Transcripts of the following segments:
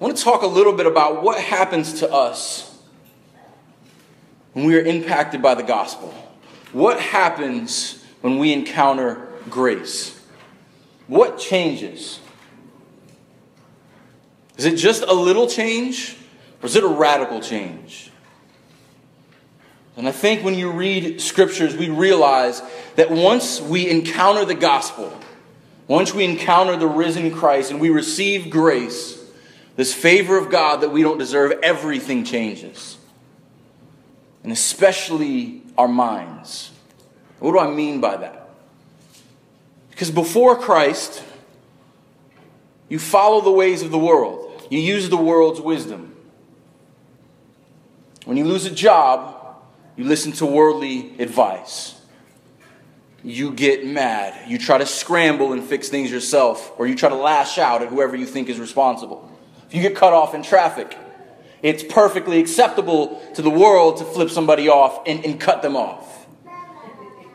I want to talk a little bit about what happens to us when we are impacted by the gospel. What happens when we encounter grace? What changes? Is it just a little change or is it a radical change? And I think when you read scriptures, we realize that once we encounter the gospel, once we encounter the risen Christ and we receive grace, this favor of God that we don't deserve, everything changes. And especially our minds. What do I mean by that? Because before Christ, you follow the ways of the world, you use the world's wisdom. When you lose a job, you listen to worldly advice. You get mad. You try to scramble and fix things yourself, or you try to lash out at whoever you think is responsible. If you get cut off in traffic, it's perfectly acceptable to the world to flip somebody off and, and cut them off.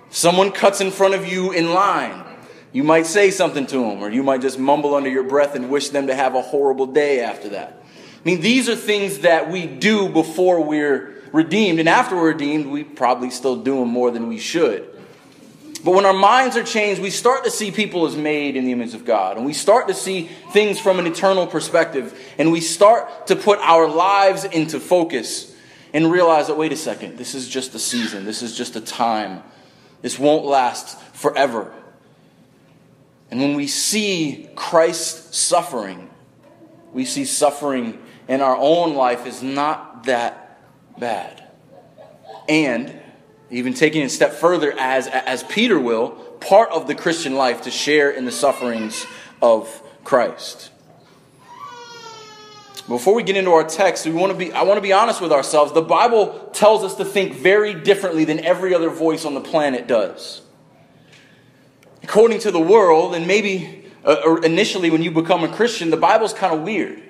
Someone cuts in front of you in line. You might say something to them, or you might just mumble under your breath and wish them to have a horrible day after that. I mean, these are things that we do before we're redeemed, and after we're redeemed, we probably still do them more than we should. But when our minds are changed, we start to see people as made in the image of God. And we start to see things from an eternal perspective. And we start to put our lives into focus and realize that, wait a second, this is just a season. This is just a time. This won't last forever. And when we see Christ suffering, we see suffering in our own life is not that bad. And even taking it a step further, as, as Peter will, part of the Christian life to share in the sufferings of Christ. Before we get into our text, we want to be, I want to be honest with ourselves. The Bible tells us to think very differently than every other voice on the planet does. According to the world, and maybe uh, initially when you become a Christian, the Bible's kind of weird.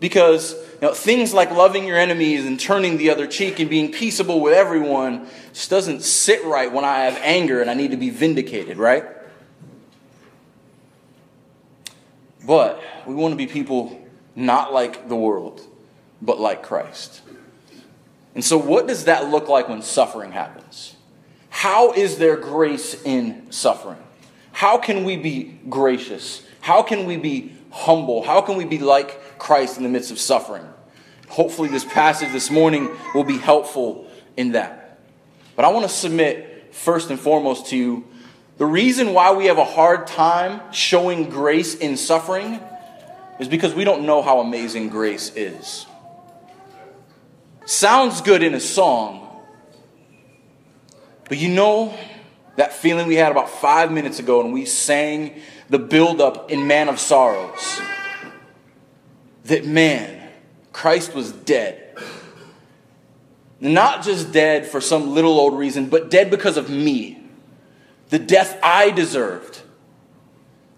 Because you know, things like loving your enemies and turning the other cheek and being peaceable with everyone just doesn't sit right when I have anger and I need to be vindicated, right? But we want to be people not like the world, but like Christ. And so, what does that look like when suffering happens? How is there grace in suffering? How can we be gracious? How can we be humble? How can we be like Christ in the midst of suffering. Hopefully, this passage this morning will be helpful in that. But I want to submit first and foremost to you the reason why we have a hard time showing grace in suffering is because we don't know how amazing grace is. Sounds good in a song, but you know that feeling we had about five minutes ago when we sang the build up in Man of Sorrows? That man, Christ was dead. Not just dead for some little old reason, but dead because of me. The death I deserved.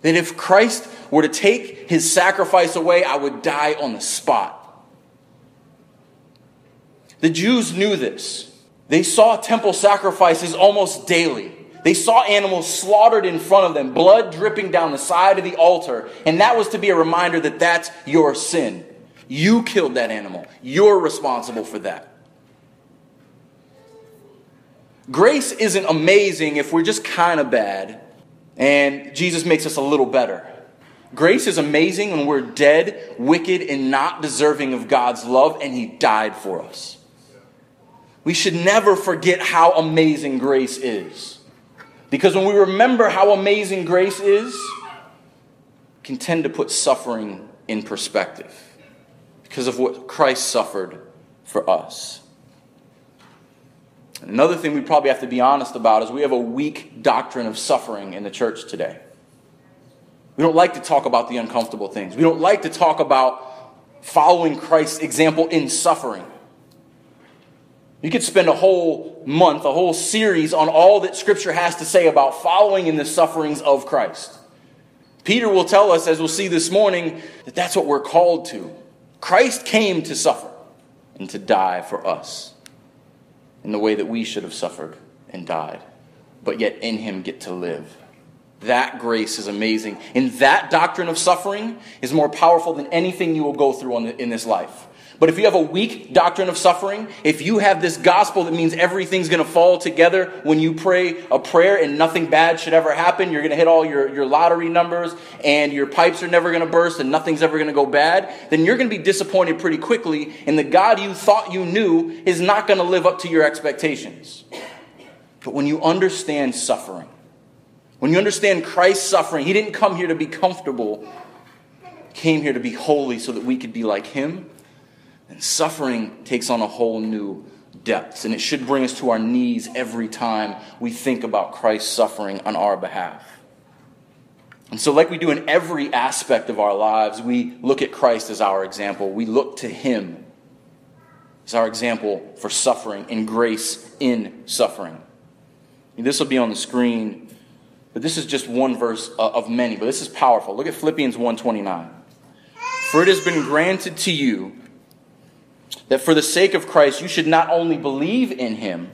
That if Christ were to take his sacrifice away, I would die on the spot. The Jews knew this. They saw temple sacrifices almost daily. They saw animals slaughtered in front of them, blood dripping down the side of the altar, and that was to be a reminder that that's your sin. You killed that animal. You're responsible for that. Grace isn't amazing if we're just kind of bad and Jesus makes us a little better. Grace is amazing when we're dead, wicked, and not deserving of God's love, and He died for us. We should never forget how amazing grace is. Because when we remember how amazing grace is, we can tend to put suffering in perspective because of what Christ suffered for us. Another thing we probably have to be honest about is we have a weak doctrine of suffering in the church today. We don't like to talk about the uncomfortable things. We don't like to talk about following Christ's example in suffering. You could spend a whole month, a whole series on all that Scripture has to say about following in the sufferings of Christ. Peter will tell us, as we'll see this morning, that that's what we're called to. Christ came to suffer and to die for us in the way that we should have suffered and died, but yet in him get to live. That grace is amazing. And that doctrine of suffering is more powerful than anything you will go through in this life. But if you have a weak doctrine of suffering, if you have this gospel that means everything's going to fall together when you pray a prayer and nothing bad should ever happen, you're going to hit all your, your lottery numbers and your pipes are never going to burst and nothing's ever going to go bad, then you're going to be disappointed pretty quickly. And the God you thought you knew is not going to live up to your expectations. But when you understand suffering, when you understand Christ's suffering, He didn't come here to be comfortable, came here to be holy so that we could be like Him and suffering takes on a whole new depth. And it should bring us to our knees every time we think about Christ's suffering on our behalf. And so, like we do in every aspect of our lives, we look at Christ as our example. We look to Him as our example for suffering and grace in suffering. And this will be on the screen, but this is just one verse uh, of many, but this is powerful. Look at Philippians 1:29. For it has been granted to you that for the sake of Christ, you should not only believe in him,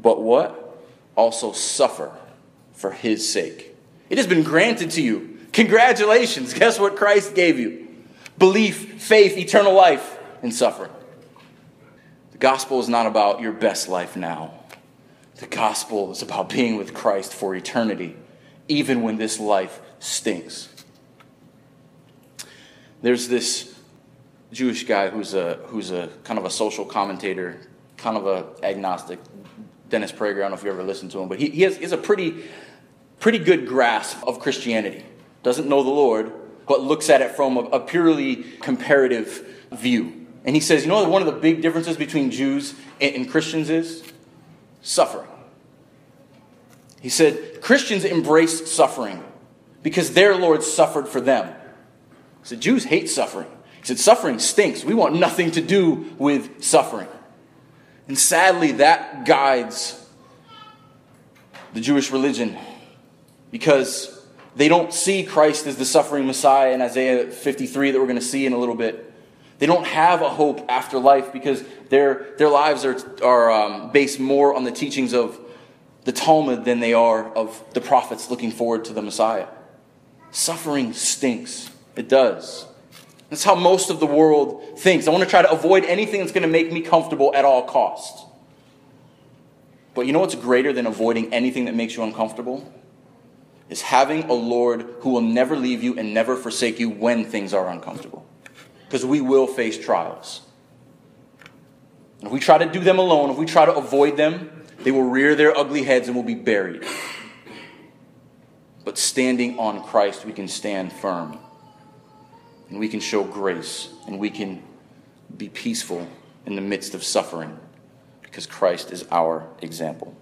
but what? Also suffer for his sake. It has been granted to you. Congratulations. Guess what Christ gave you? Belief, faith, eternal life, and suffering. The gospel is not about your best life now. The gospel is about being with Christ for eternity, even when this life stinks. There's this Jewish guy who's a who's a kind of a social commentator, kind of a agnostic. Dennis Prager, I don't know if you ever listened to him, but he, he, has, he has a pretty pretty good grasp of Christianity. Doesn't know the Lord, but looks at it from a, a purely comparative view. And he says, you know what one of the big differences between Jews and, and Christians is? Suffering. He said, Christians embrace suffering because their Lord suffered for them. He said, Jews hate suffering. He said, Suffering stinks. We want nothing to do with suffering. And sadly, that guides the Jewish religion because they don't see Christ as the suffering Messiah in Isaiah 53 that we're going to see in a little bit. They don't have a hope after life because their, their lives are, are um, based more on the teachings of the Talmud than they are of the prophets looking forward to the Messiah. Suffering stinks. It does. That's how most of the world thinks. I want to try to avoid anything that's going to make me comfortable at all costs. But you know what's greater than avoiding anything that makes you uncomfortable? Is having a Lord who will never leave you and never forsake you when things are uncomfortable. Because we will face trials. And if we try to do them alone, if we try to avoid them, they will rear their ugly heads and will be buried. But standing on Christ, we can stand firm and we can show grace and we can be peaceful in the midst of suffering because Christ is our example.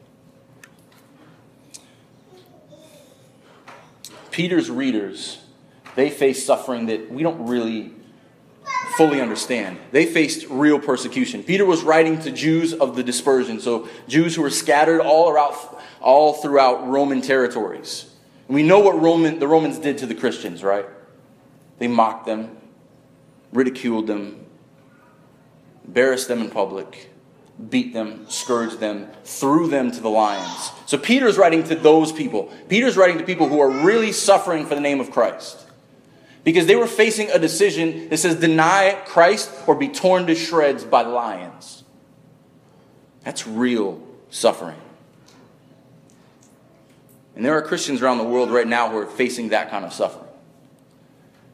Peter's readers, they faced suffering that we don't really fully understand. They faced real persecution. Peter was writing to Jews of the dispersion, so Jews who were scattered all around all throughout Roman territories. And we know what Roman, the Romans did to the Christians, right? They mocked them, ridiculed them, embarrassed them in public, beat them, scourged them, threw them to the lions. So Peter's writing to those people. Peter's writing to people who are really suffering for the name of Christ. Because they were facing a decision that says deny Christ or be torn to shreds by lions. That's real suffering. And there are Christians around the world right now who are facing that kind of suffering.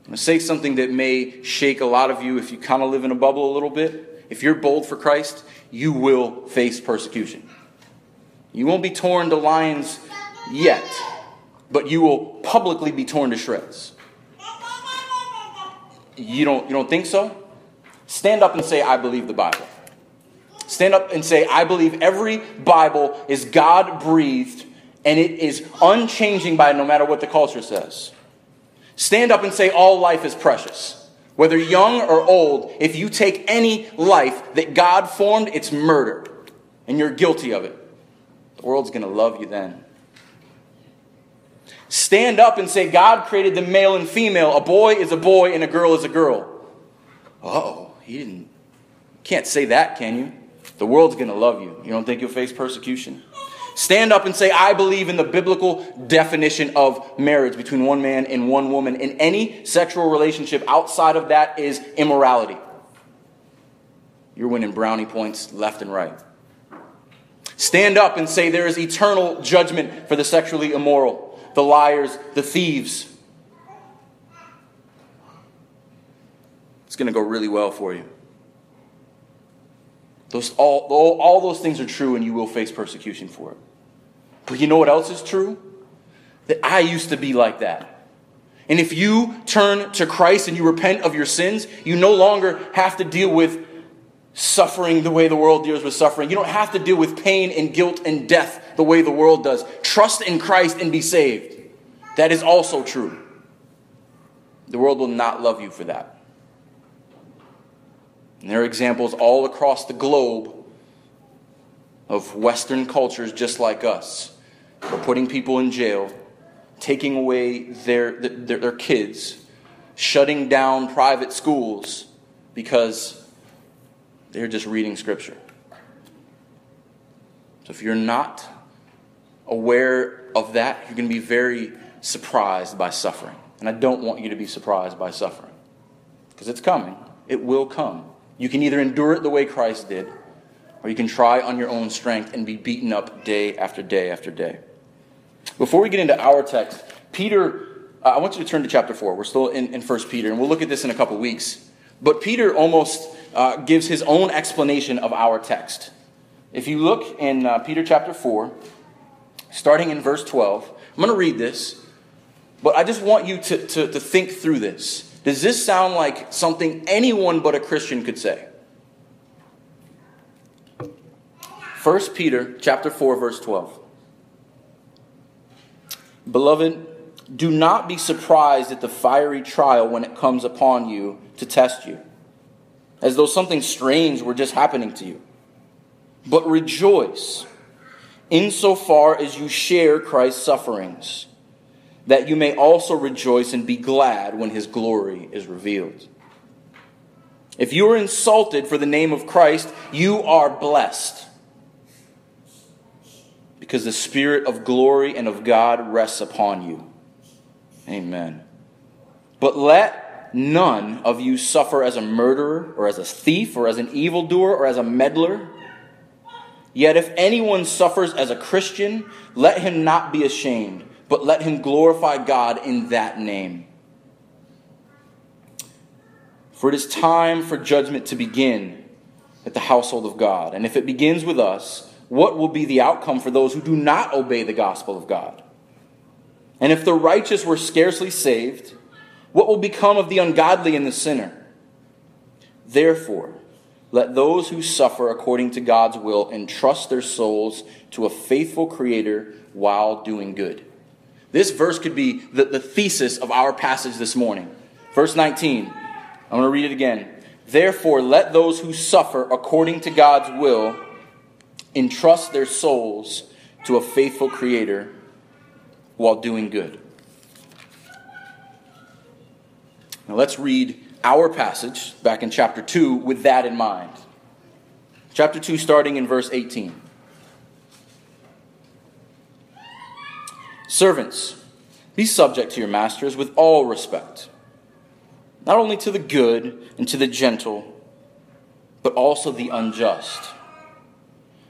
I'm going to say something that may shake a lot of you if you kind of live in a bubble a little bit. If you're bold for Christ, you will face persecution. You won't be torn to lions yet, but you will publicly be torn to shreds. You don't, you don't think so? Stand up and say, I believe the Bible. Stand up and say, I believe every Bible is God breathed and it is unchanging by no matter what the culture says. Stand up and say, All life is precious. Whether young or old, if you take any life that God formed, it's murder. And you're guilty of it. The world's going to love you then. Stand up and say, God created the male and female. A boy is a boy and a girl is a girl. Oh, he didn't. Can't say that, can you? The world's going to love you. You don't think you'll face persecution? Stand up and say, I believe in the biblical definition of marriage between one man and one woman. And any sexual relationship outside of that is immorality. You're winning brownie points left and right. Stand up and say, There is eternal judgment for the sexually immoral, the liars, the thieves. It's going to go really well for you. Those, all, all, all those things are true, and you will face persecution for it. But you know what else is true? That I used to be like that. And if you turn to Christ and you repent of your sins, you no longer have to deal with suffering the way the world deals with suffering. You don't have to deal with pain and guilt and death the way the world does. Trust in Christ and be saved. That is also true. The world will not love you for that. And there are examples all across the globe of Western cultures just like us for putting people in jail, taking away their, their, their kids, shutting down private schools because they're just reading Scripture. So if you're not aware of that, you're going to be very surprised by suffering. And I don't want you to be surprised by suffering because it's coming. It will come. You can either endure it the way Christ did, or you can try on your own strength and be beaten up day after day after day. Before we get into our text, Peter, uh, I want you to turn to chapter 4. We're still in, in 1 Peter, and we'll look at this in a couple weeks. But Peter almost uh, gives his own explanation of our text. If you look in uh, Peter chapter 4, starting in verse 12, I'm going to read this, but I just want you to, to, to think through this. Does this sound like something anyone but a Christian could say? 1 Peter chapter 4 verse 12. Beloved, do not be surprised at the fiery trial when it comes upon you to test you, as though something strange were just happening to you. But rejoice insofar as you share Christ's sufferings, that you may also rejoice and be glad when his glory is revealed. If you are insulted for the name of Christ, you are blessed because the Spirit of glory and of God rests upon you. Amen. But let none of you suffer as a murderer, or as a thief, or as an evildoer, or as a meddler. Yet if anyone suffers as a Christian, let him not be ashamed, but let him glorify God in that name. For it is time for judgment to begin at the household of God. And if it begins with us, what will be the outcome for those who do not obey the gospel of God? And if the righteous were scarcely saved, what will become of the ungodly and the sinner? Therefore, let those who suffer according to God's will entrust their souls to a faithful Creator while doing good. This verse could be the, the thesis of our passage this morning. Verse 19. I'm going to read it again. Therefore, let those who suffer according to God's will entrust their souls to a faithful Creator while doing good. Now let's read our passage back in chapter 2 with that in mind. Chapter 2, starting in verse 18. Servants, be subject to your masters with all respect, not only to the good and to the gentle, but also the unjust.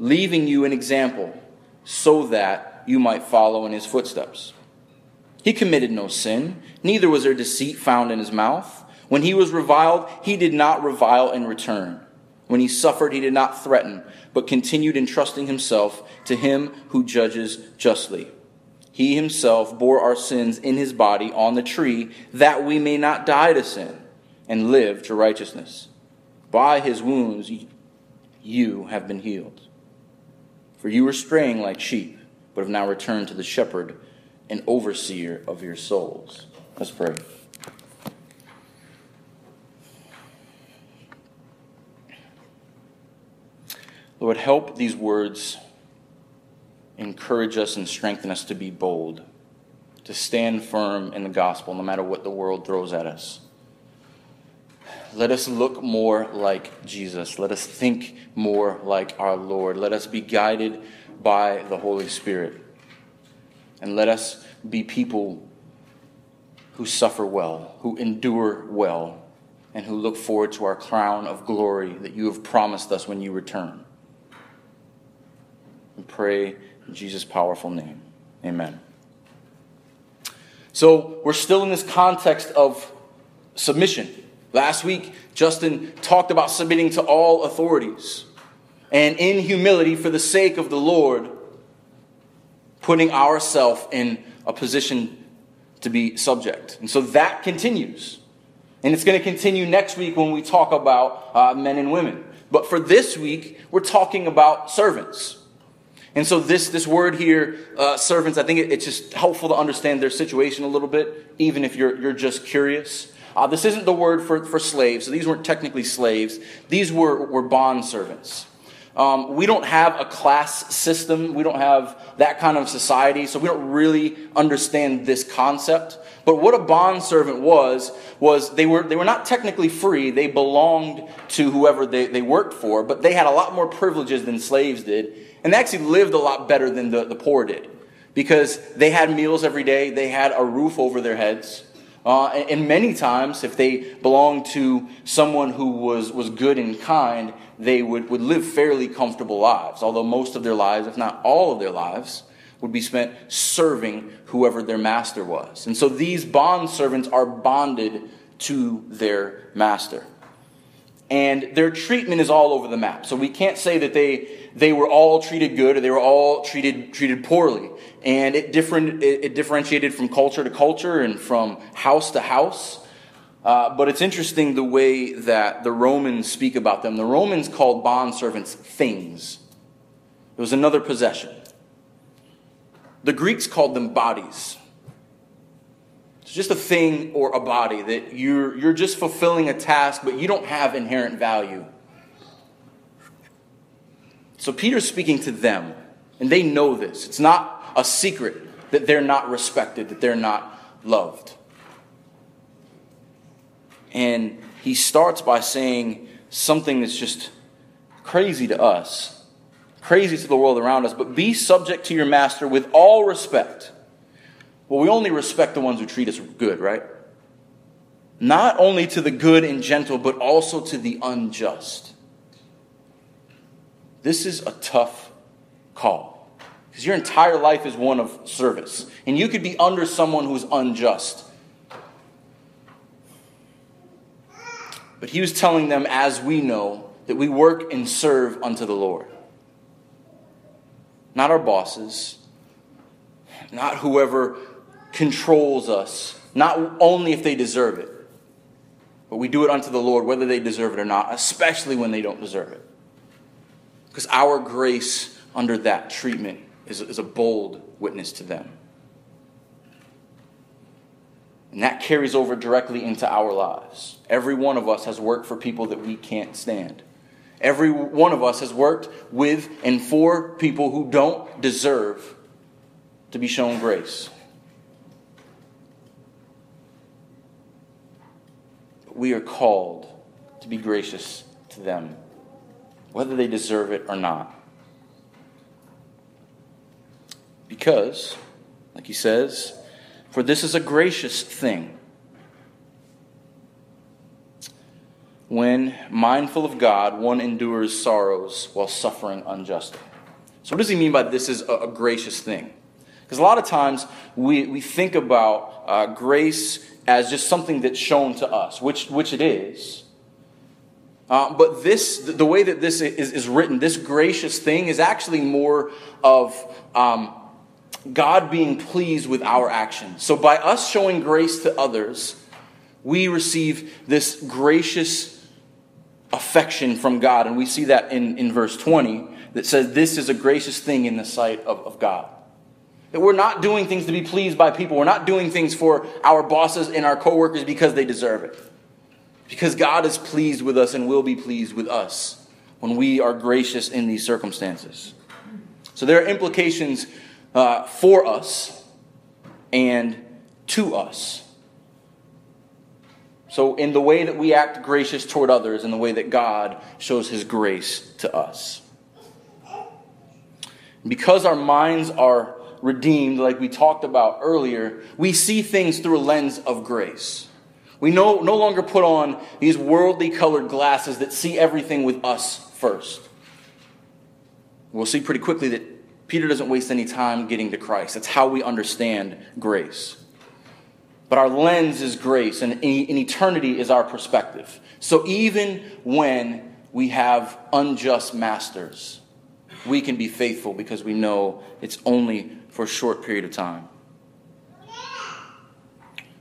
leaving you an example so that you might follow in his footsteps. He committed no sin, neither was there deceit found in his mouth. When he was reviled, he did not revile in return. When he suffered, he did not threaten, but continued entrusting himself to him who judges justly. He himself bore our sins in his body on the tree, that we may not die to sin and live to righteousness. By his wounds you have been healed. For you were straying like sheep, but have now returned to the shepherd and overseer of your souls. Let's pray. Lord, help these words encourage us and strengthen us to be bold, to stand firm in the gospel no matter what the world throws at us. Let us look more like Jesus. Let us think more like our Lord. Let us be guided by the Holy Spirit. And let us be people who suffer well, who endure well, and who look forward to our crown of glory that you have promised us when you return. And pray in Jesus' powerful name. Amen. So, we're still in this context of submission. Last week, Justin talked about submitting to all authorities and in humility for the sake of the Lord, putting ourselves in a position to be subject. And so that continues. And it's going to continue next week when we talk about uh, men and women. But for this week, we're talking about servants. And so this, this word here, uh, servants, I think it, it's just helpful to understand their situation a little bit, even if you're, you're just curious. Uh, this isn't the word for, for slaves, so these weren't technically slaves. These were, were bond servants. Um, we don't have a class system. We don't have that kind of society, so we don't really understand this concept. But what a bond servant was, was they were, they were not technically free. They belonged to whoever they, they worked for, but they had a lot more privileges than slaves did. And they actually lived a lot better than the, the poor did. Because they had meals every day, they had a roof over their heads. Uh, and many times, if they belonged to someone who was, was good and kind, they would, would live fairly comfortable lives. Although most of their lives, if not all of their lives, would be spent serving whoever their master was. And so these bond servants are bonded to their master. And their treatment is all over the map. So we can't say that they, they were all treated good or they were all treated, treated poorly and it, different, it, it differentiated from culture to culture and from house to house. Uh, but it's interesting the way that the Romans speak about them. The Romans called bond servants things. It was another possession. The Greeks called them bodies. It's just a thing or a body that you're, you're just fulfilling a task, but you don't have inherent value. So Peter's speaking to them, and they know this. It's not a secret that they're not respected, that they're not loved. And he starts by saying something that's just crazy to us, crazy to the world around us, but be subject to your master with all respect. Well, we only respect the ones who treat us good, right? Not only to the good and gentle, but also to the unjust. This is a tough call. Because your entire life is one of service. And you could be under someone who's unjust. But he was telling them, as we know, that we work and serve unto the Lord. Not our bosses, not whoever controls us, not only if they deserve it, but we do it unto the Lord whether they deserve it or not, especially when they don't deserve it. Because our grace under that treatment is, is a bold witness to them. And that carries over directly into our lives. Every one of us has worked for people that we can't stand. Every one of us has worked with and for people who don't deserve to be shown grace. We are called to be gracious to them, whether they deserve it or not. Because, like he says, for this is a gracious thing. When, mindful of God, one endures sorrows while suffering unjustly. So, what does he mean by this is a, gracious thing? Because a lot of times we, we think about uh, grace as just something that's shown to us, which, which it is. Uh, but this, the way that this is, is written, this gracious thing is actually more of um, God being pleased with our actions. So by us showing grace to others, we receive this gracious affection from God. And we see that in, in verse 20 that says, This is a gracious thing in the sight of, of God. That we're not doing things to be pleased by people. We're not doing things for our bosses and our coworkers because they deserve it. Because God is pleased with us and will be pleased with us when we are gracious in these circumstances. So there are implications uh, for us and to us. So, in the way that we act gracious toward others, in the way that God shows his grace to us. Because our minds are redeemed, like we talked about earlier, we see things through a lens of grace. We no, no longer put on these worldly colored glasses that see everything with us first. We'll see pretty quickly that Peter doesn't waste any time getting to Christ. That's how we understand grace. But our lens is grace, and in eternity is our perspective. So even when we have unjust masters, we can be faithful because we know it's only for a short period of time.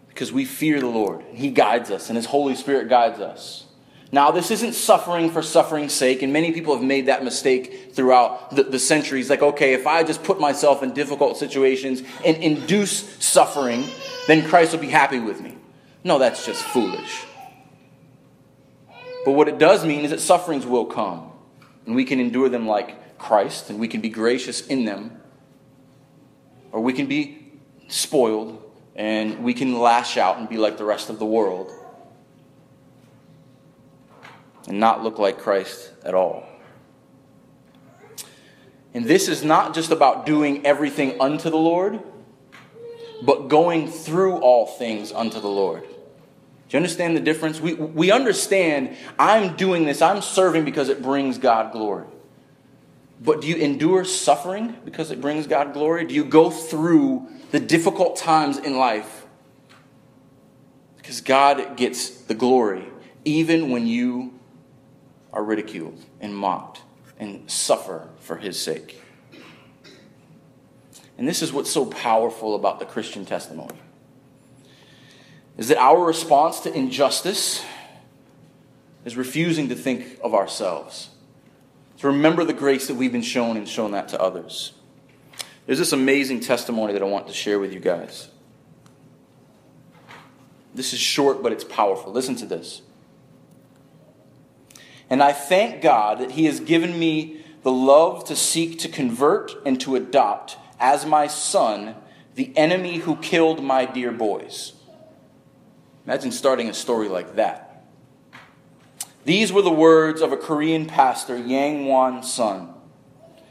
Because we fear the Lord. He guides us, and His Holy Spirit guides us. Now, this isn't suffering for suffering's sake, and many people have made that mistake throughout the, the, centuries. Like, okay, if I just put myself in difficult situations and induce suffering, then Christ will be happy with me. No, that's just foolish. But what it does mean is that sufferings will come, and we can endure them like Christ, and we can be gracious in them, or we can be spoiled, and we can lash out and be like the rest of the world and not look like Christ at all. And this is not just about doing everything unto the Lord, but going through all things unto the Lord. Do you understand the difference? We, we understand I'm doing this, I'm serving because it brings God glory. But do you endure suffering because it brings God glory? Do you go through the difficult times in life because God gets the glory even when you are ridiculed and mocked and suffer for his sake. And this is what's so powerful about the Christian testimony. Is that our response to injustice is refusing to think of ourselves. To remember the grace that we've been shown and shown that to others. There's this amazing testimony that I want to share with you guys. This is short, but it's powerful. Listen to this. And I thank God that He has given me the love to seek to convert and to adopt as my son the enemy who killed my dear boys. Imagine starting a story like that. These were the words of a Korean pastor, Yang Wan Sun.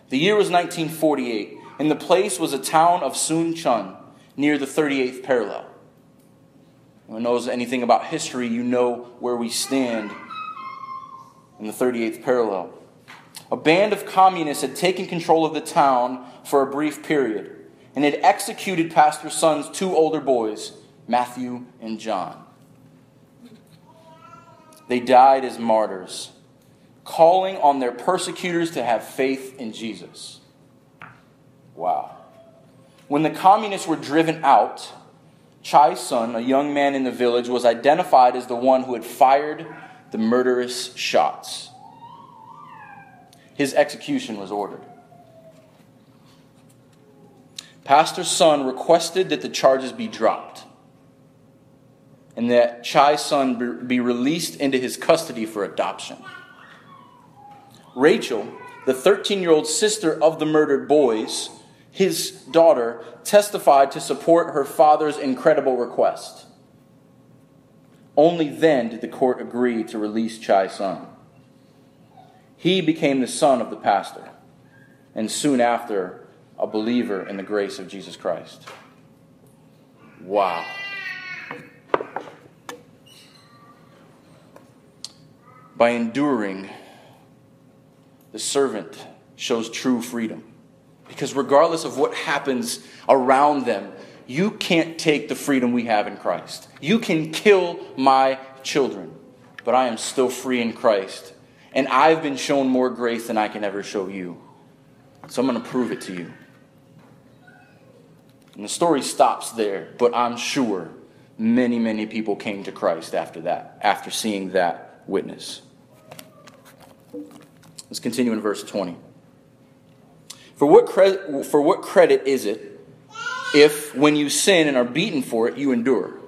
The year was 1948, and the place was a town of Suncheon near the 38th parallel. Anyone knows anything about history, you know where we stand in the 38th parallel. A band of communists had taken control of the town for a brief period and had executed Pastor Sun's two older boys, Matthew and John. They died as martyrs, calling on their persecutors to have faith in Jesus. Wow. When the communists were driven out, Chai Sun, a young man in the village, was identified as the one who had fired the murderous shots. His execution was ordered. Pastor Sun requested that the charges be dropped and that Chai Sun be released into his custody for adoption. Rachel, the 13 year old sister of the murdered boys, his daughter, testified to support her father's incredible request. Only then did the court agree to release Chai's son. He became the son of the pastor, and soon after, a believer in the grace of Jesus Christ. Wow. By enduring, the servant shows true freedom. Because regardless of what happens around them, you can't take the freedom we have in Christ. You can kill my children, but I am still free in Christ. And I've been shown more grace than I can ever show you. So I'm going to prove it to you. And the story stops there, but I'm sure many, many people came to Christ after that, after seeing that witness. Let's continue in verse 20. For what, cre- for what credit is it if, when you sin and are beaten for it, you endure?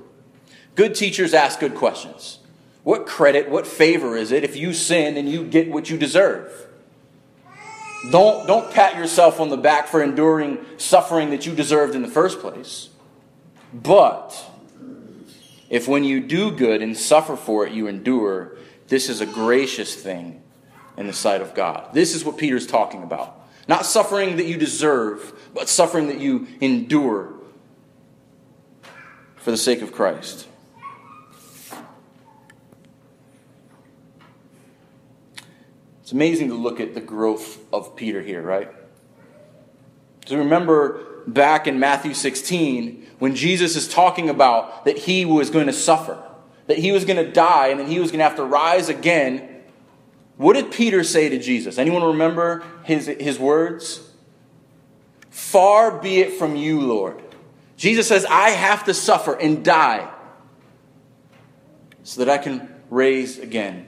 Good teachers ask good questions. What credit, what favor is it if you sin and you get what you deserve? Don't, don't pat yourself on the back for enduring suffering that you deserved in the first place. But if when you do good and suffer for it, you endure, this is a gracious thing in the sight of God. This is what Peter's talking about. Not suffering that you deserve, but suffering that you endure for the sake of Christ. It's amazing to look at the growth of Peter here, right? So remember back in Matthew 16 when Jesus is talking about that he was going to suffer, that he was going to die, and then he was going to have to rise again. What did Peter say to Jesus? Anyone remember his, his words? Far be it from you, Lord. Jesus says, I have to suffer and die so that I can raise again.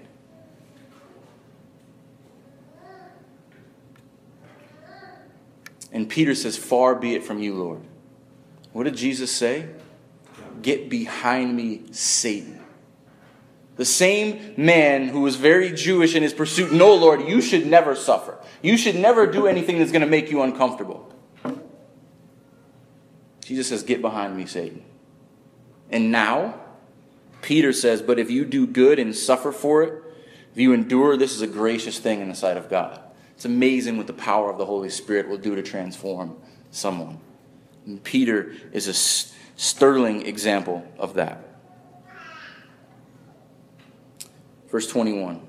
And Peter says, Far be it from you, Lord. What did Jesus say? Get behind me, Satan. The same man who was very Jewish in his pursuit, no, Lord, you should never suffer. You should never do anything that's going to make you uncomfortable. Jesus says, Get behind me, Satan. And now, Peter says, But if you do good and suffer for it, if you endure, this is a gracious thing in the sight of God. It's amazing what the power of the Holy Spirit will do to transform someone. And Peter is a sterling example of that. Verse 21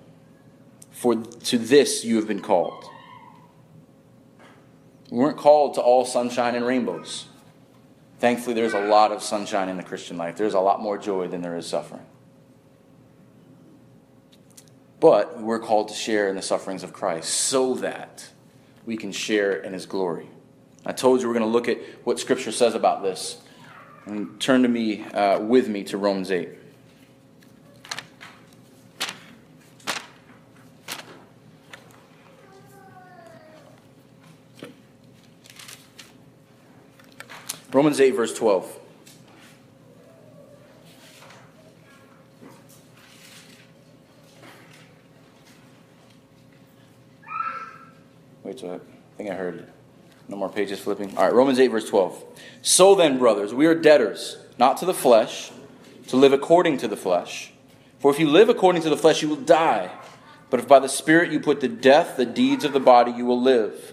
For to this you have been called. We weren't called to all sunshine and rainbows. Thankfully, there's a lot of sunshine in the Christian life. There's a lot more joy than there is suffering. But we're called to share in the sufferings of Christ so that we can share in his glory. I told you we're going to look at what Scripture says about this. And turn to me, uh, with me, to Romans 8. Romans 8, verse 12. Wait, so I think I heard no more pages flipping. All right, Romans 8, verse 12. So then, brothers, we are debtors, not to the flesh, to live according to the flesh. For if you live according to the flesh, you will die. But if by the Spirit you put to death the deeds of the body, you will live.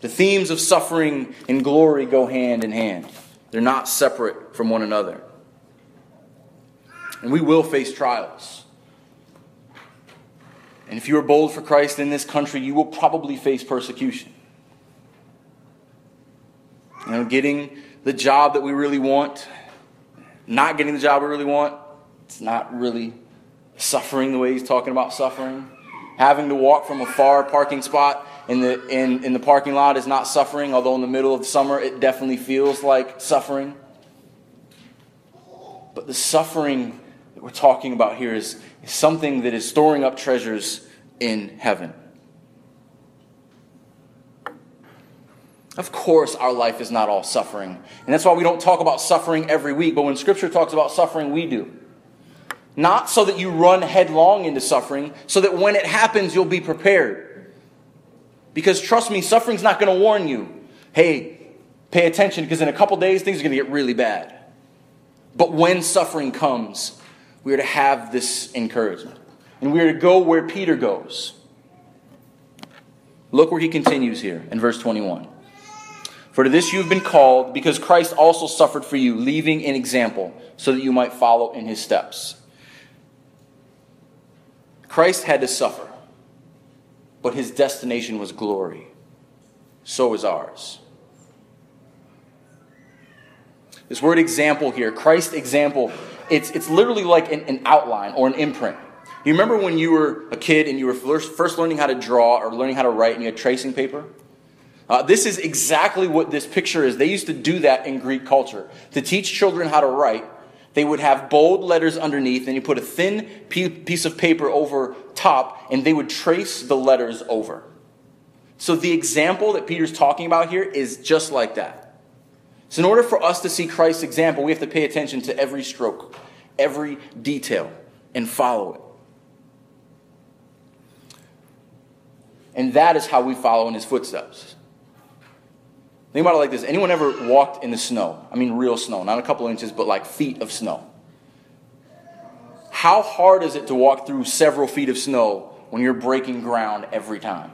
The themes of suffering and glory go hand in hand, they're not separate from one another. And we will face trials. And if you are bold for Christ in this country, you will probably face persecution. You know, getting the job that we really want, not getting the job we really want, it's not really suffering the way he's talking about suffering. Having to walk from a far parking spot in the, in, in the parking lot is not suffering, although in the middle of summer it definitely feels like suffering. But the suffering that we're talking about here is, is something that is storing up treasures in heaven. Of course, our life is not all suffering. And that's why we don't talk about suffering every week. But when Scripture talks about suffering, we do. Not so that you run headlong into suffering, so that when it happens, you'll be prepared. Because trust me, suffering's not going to warn you. Hey, pay attention because in a couple days, things are going to get really bad. But when suffering comes, we are to have this encouragement. And we are to go where Peter goes. Look where he continues here in verse 21. For to this you have been called, because Christ also suffered for you, leaving an example, so that you might follow in his steps. Christ had to suffer, but his destination was glory. So is ours. This word example here, Christ example, it's, it's literally like an, an outline or an imprint. You remember when you were a kid and you were first, first learning how to draw or learning how to write and you had tracing paper? Uh, this is exactly what this picture is. They used to do that in Greek culture. To teach children how to write, they would have bold letters underneath, and you put a thin piece of paper over top, and they would trace the letters over. So the example that Peter's talking about here is just like that. So, in order for us to see Christ's example, we have to pay attention to every stroke, every detail, and follow it. And that is how we follow in his footsteps. Think about it like this anyone ever walked in the snow? I mean, real snow, not a couple inches, but like feet of snow. How hard is it to walk through several feet of snow when you're breaking ground every time?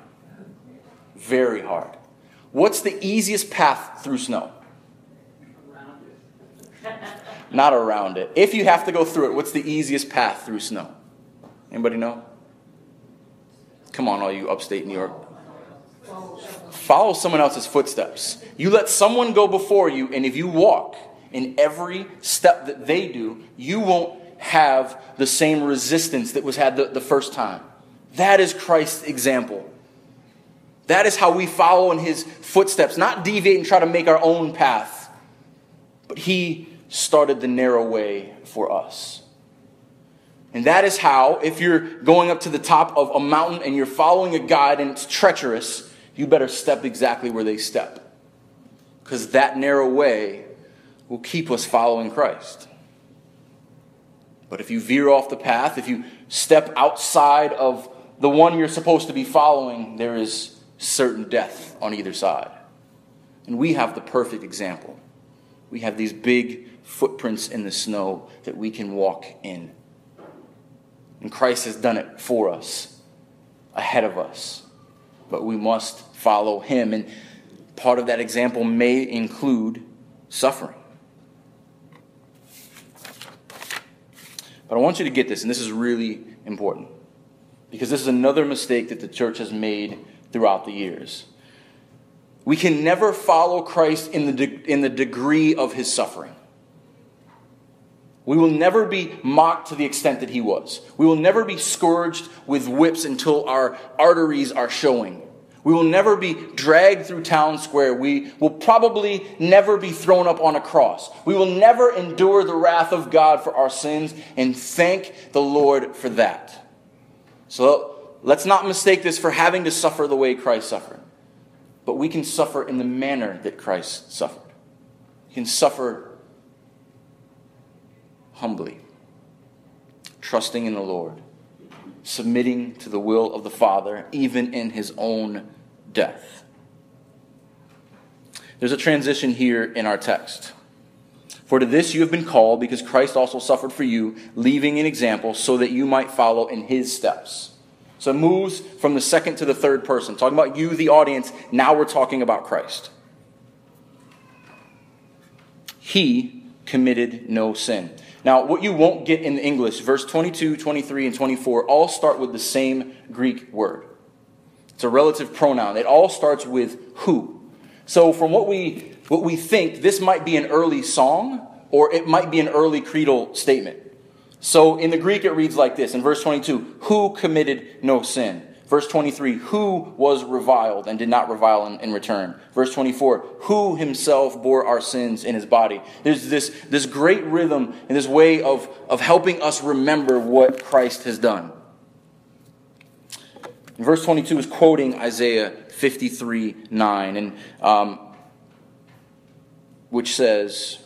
Very hard. What's the easiest path through snow? Not around it. If you have to go through it, what's the easiest path through snow? Anybody know? Come on, all you upstate New York follow someone else's footsteps. You let someone go before you, and if you walk in every step that they do, you won't have the same resistance that was had the, the first time. That is Christ's example. That is how we follow in his footsteps, not deviate and try to make our own path. But he started the narrow way for us. And that is how, if you're going up to the top of a mountain and you're following a guide and it's treacherous, you better step exactly where they step. Because that narrow way will keep us following Christ. But if you veer off the path, if you step outside of the one you're supposed to be following, there is certain death on either side. And we have the perfect example. We have these big footprints in the snow that we can walk in. And Christ has done it for us, ahead of us but we must follow him. And part of that example may include suffering. But I want you to get this, and this is really important, because this is another mistake that the church has made throughout the years. We can never follow Christ in the, de- in the degree of his suffering. We will never be mocked to the extent that he was. We will never be scourged with whips until our arteries are showing. We will never be dragged through town square. We will probably never be thrown up on a cross. We will never endure the wrath of God for our sins and thank the Lord for that. So let's not mistake this for having to suffer the way Christ suffered. But we can suffer in the manner that Christ suffered. We can suffer humbly, trusting in the Lord, submitting to the will of the Father, even in his own death. There's a transition here in our text. For to this you have been called, because Christ also suffered for you, leaving an example so that you might follow in his steps. So it moves from the second to the third person. Talking about you, the audience, now we're talking about Christ. He committed no sin. Now, what you won't get in the English, verse 22, 23, and 24, all start with the same Greek word. It's a relative pronoun. It all starts with who. So, from what we, what we think, this might be an early song or it might be an early creedal statement. So, in the Greek, it reads like this in verse 22 Who committed no sin? Verse 23, who was reviled and did not revile in, in, return? Verse 24, who himself bore our sins in his body? There's this, this great rhythm and this way of, of helping us remember what Christ has done. verse 22 is quoting Isaiah 53 9, and, um, which says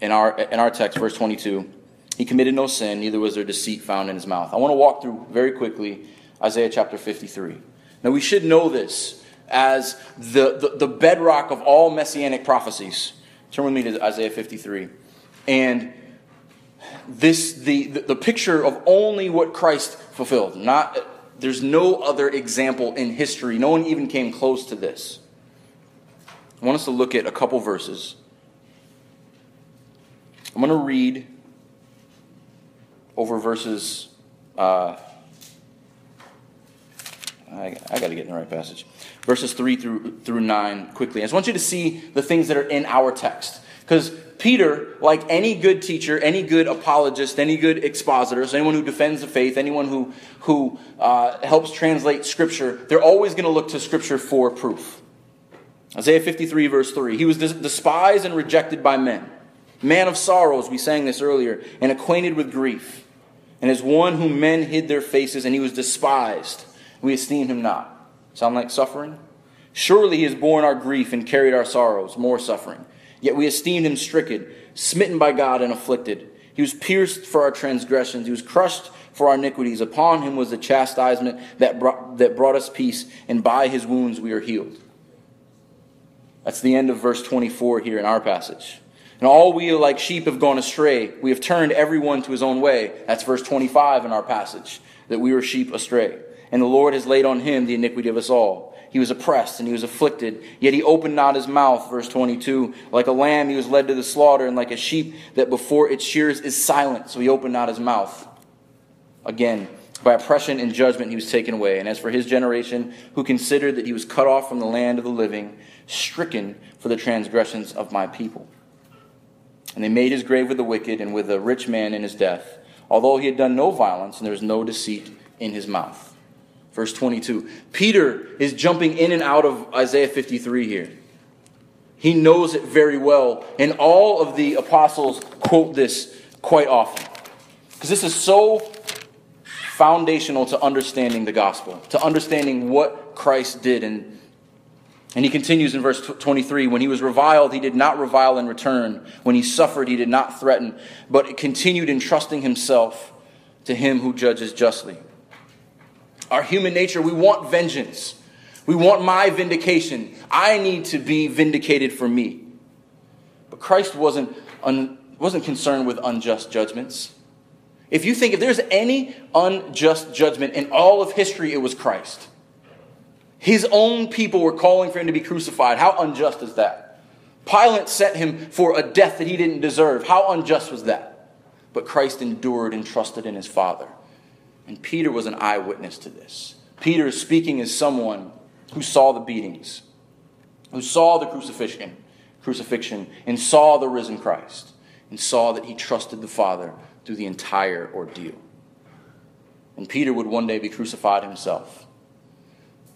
in our, in our text, verse 22, he committed no sin, neither was there deceit found in his mouth. I want to walk through very quickly Isaiah chapter 53. Now, we should know this as the, the, the, bedrock of all messianic prophecies. Turn with me to Isaiah 53. And this the, the, the picture of only what Christ fulfilled. Not there's no other example in history. No one even came close to this. I want us to look at a couple verses. I'm going to read over verses uh, I, I got to get in the right passage. Verses 3 through, through 9 quickly. I just want you to see the things that are in our text. Because Peter, like any good teacher, any good apologist, any good expositor, so anyone who defends the faith, anyone who, who uh, helps translate Scripture, they're always going to look to Scripture for proof. Isaiah 53, verse 3. He was despised and rejected by men, man of sorrows, we sang this earlier, and acquainted with grief. And as one whom men hid their faces, and he was despised, we esteemed him not. Sound like suffering? Surely he has borne our grief and carried our sorrows, more suffering. Yet we esteemed him stricken, smitten by God, and afflicted. He was pierced for our transgressions, he was crushed for our iniquities. Upon him was the chastisement that brought, that brought us peace, and by his wounds we are healed. That's the end of verse 24 here in our passage. And all we like sheep have gone astray. We have turned everyone to his own way. That's verse 25 in our passage, that we were sheep astray. And the Lord has laid on him the iniquity of us all. He was oppressed and he was afflicted, yet he opened not his mouth. Verse 22. Like a lamb, he was led to the slaughter, and like a sheep that before its shears is silent, so he opened not his mouth. Again, by oppression and judgment he was taken away. And as for his generation, who considered that he was cut off from the land of the living, stricken for the transgressions of my people. And they made his grave with the wicked and with the rich man in his death, although he had done no violence and there was no deceit in his mouth. Verse 22. Peter is jumping in and out of Isaiah 53 here. He knows it very well. And all of the apostles quote this quite often. Because this is so foundational to understanding the gospel, to understanding what Christ did. And, and he continues in verse 23 When he was reviled, he did not revile in return. When he suffered, he did not threaten, but continued entrusting himself to him who judges justly our human nature, we want vengeance. We want my vindication. I need to be vindicated for me. But Christ wasn't, un, wasn't concerned with unjust judgments. If you think if there's any unjust judgment in all of history, it was Christ. His own people were calling for him to be crucified. How unjust is that? Pilate sent him for a death that he didn't deserve. How unjust was that? But Christ endured and trusted in his Father. And Peter was an eyewitness to this. Peter is speaking as someone who saw the beatings, who saw the crucifixion, crucifixion, and saw the risen Christ, and saw that he trusted the Father through the entire ordeal. And Peter would one day be crucified himself.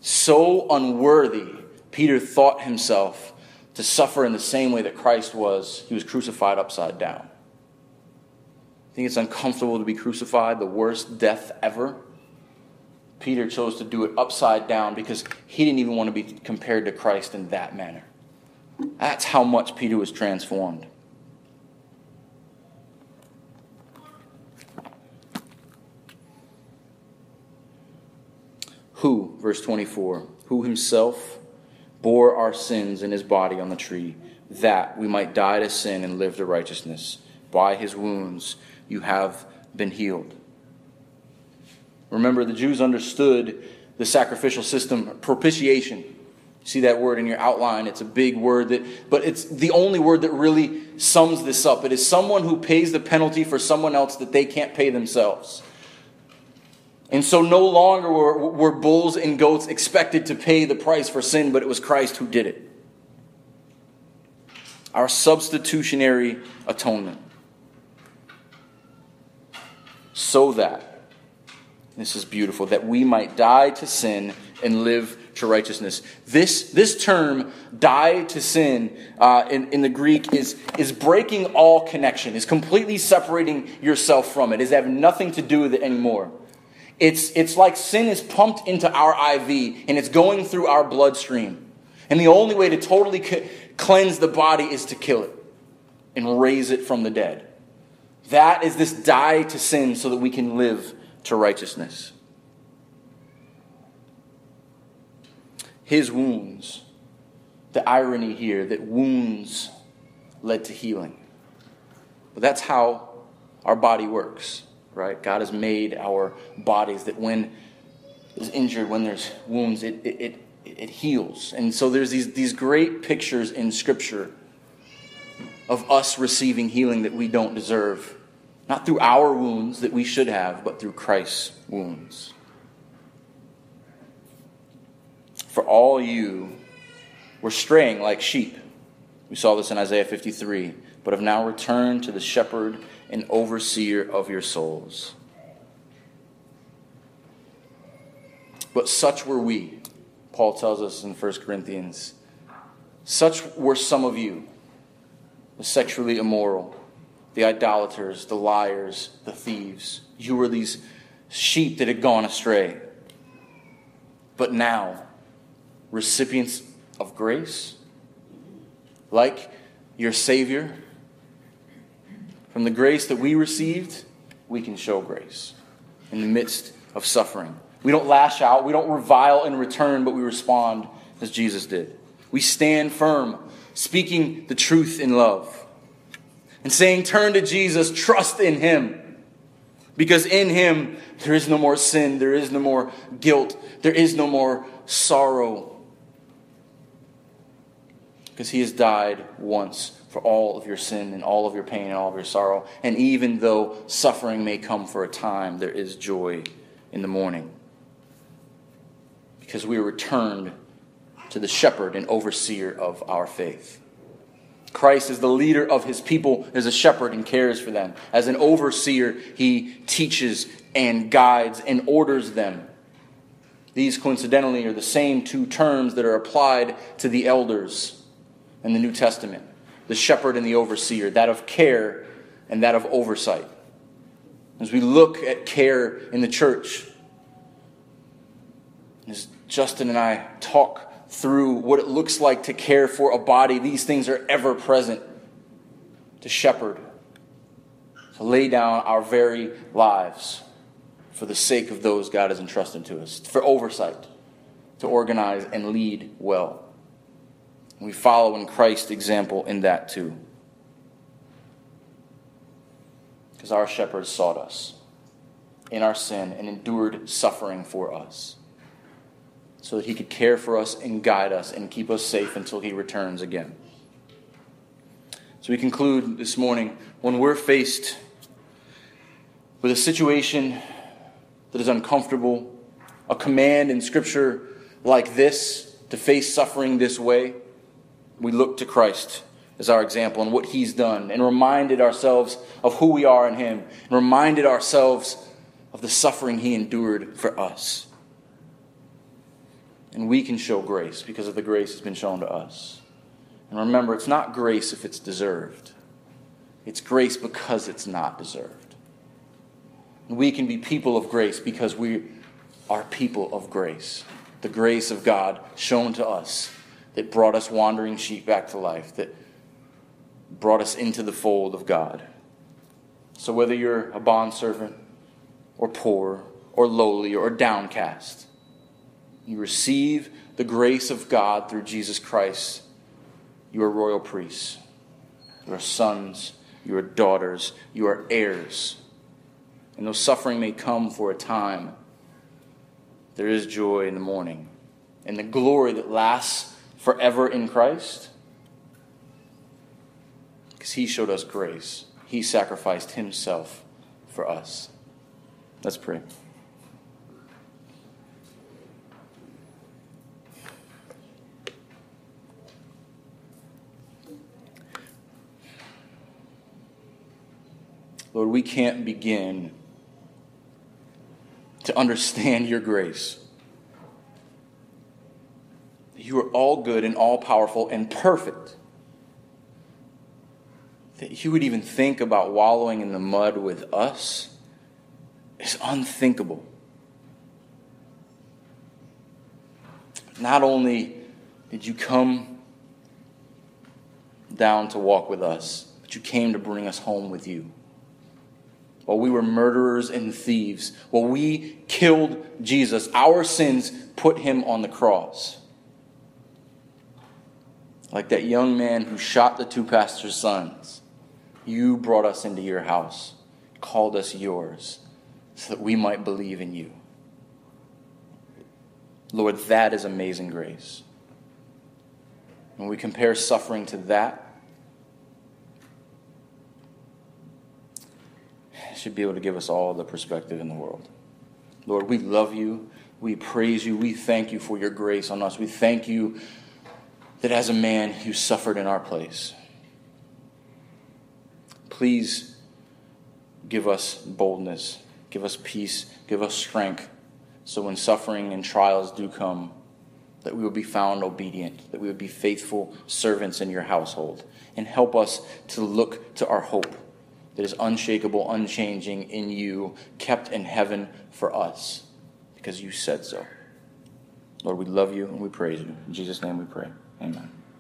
So unworthy, Peter thought himself to suffer in the same way that Christ was. He was crucified upside down think it's uncomfortable to be crucified, the worst death ever? Peter chose to do it upside down because he didn't even want to be compared to Christ in that manner. That's how much Peter was transformed. Who, verse 24, who himself bore our sins in his body on the tree, that we might die to sin and live to righteousness. By his wounds you have been healed. Remember, the Jews understood the sacrificial system, propitiation. See that word in your outline? It's a big word that, but it's the only word that really sums this up. It is someone who pays the penalty for someone else that they can't pay themselves. And so no longer were, were bulls and goats expected to pay the price for sin, but it was Christ who did it. Our substitutionary atonement so that, this is beautiful, that we might die to sin and live to righteousness. This, this term, die to sin, uh, in, in the Greek, is, is breaking all connection, is completely separating yourself from it, is having nothing to do with it anymore. It's, it's like sin is pumped into our IV and it's going through our bloodstream. And the only way to totally cleanse the body is to kill it and raise it from the dead. That is this die to sin so that we can live to righteousness. His wounds, the irony here that wounds led to healing. But that's how our body works, right? God has made our bodies that when is injured, when there's wounds, it, it, it, it heals. And so there's these, these great pictures in Scripture of us receiving healing that we don't deserve. Not through our wounds that we should have, but through Christ's wounds. For all you were straying like sheep. We saw this in Isaiah 53. but have now returned to the shepherd and overseer of your souls. But such were we, Paul tells us in 1 Corinthians. Such were some of you the sexually immoral, the idolaters, the liars, the thieves. You were these sheep that had gone astray. But now, recipients of grace, like your Savior, from the grace that we received, we can show grace in the midst of suffering. We don't lash out, we don't revile in return, but we respond as Jesus did. We stand firm, speaking the truth in love, and saying, Turn to Jesus, trust in Him. Because in Him, there is no more sin, there is no more guilt, there is no more sorrow. Because He has died once for all of your sin and all of your pain and all of your sorrow. And even though suffering may come for a time, there is joy in the morning. Because we are returned to the shepherd and overseer of our faith. Christ is the leader of his people, as a shepherd, and cares for them. As an overseer, he teaches and guides and orders them. These, coincidentally, are the same two terms that are applied to the elders in the New Testament the shepherd and the overseer, that of care and that of oversight. As we look at care in the church, as Justin and I talk through what it looks like to care for a body. These things are ever present to shepherd, to lay down our very lives for the sake of those God has entrusted to us, for oversight, to organize and lead well. We follow in Christ's example in that too. Because our shepherd sought us in our sin and endured suffering for us so that he could care for us and guide us and keep us safe until he returns again. So we conclude this morning when we're faced with a situation that is uncomfortable, a command in Scripture like this to face suffering this way, we look to Christ as our example and what he's done and reminded ourselves of who we are in him and reminded ourselves of the suffering he endured for us. And we can show grace because of the grace that's been shown to us. And remember, it's not grace if it's deserved, it's grace because it's not deserved. And we can be people of grace because we are people of grace. The grace of God shown to us that brought us wandering sheep back to life, that brought us into the fold of God. So whether you're a bondservant or poor or lowly or downcast, you receive the grace of God through Jesus Christ. You are royal priests. You are sons. You are daughters. You are heirs. And though suffering may come for a time, there is joy in the morning. And the glory that lasts forever in Christ, because He showed us grace. He sacrificed Himself for us. Let's pray. Lord, we can't begin to understand your grace. You are all good and all powerful and perfect. That you would even think about wallowing in the mud with us is unthinkable. Not only did you come down to walk with us, but you came to bring us home with you while we were murderers and thieves, while we killed Jesus, our sins put him on the cross. Like that young man who shot the two pastors' sons, you brought us into your house, called us yours, so that we might believe in you. Lord, that is amazing grace. When we compare suffering to that, should be able to give us all the perspective in the world. Lord, we love you. We praise you. We thank you for your grace on us. We thank you that as a man, you suffered in our place. Please give us boldness, give us peace, give us strength, so when suffering and trials do come, that we would be found obedient, that we would be faithful servants in your household, and help us to look to our hope that is unshakable, unchanging in you, kept in heaven for us, because you said so. Lord, we love you and we praise you. In Jesus' name we pray. Amen.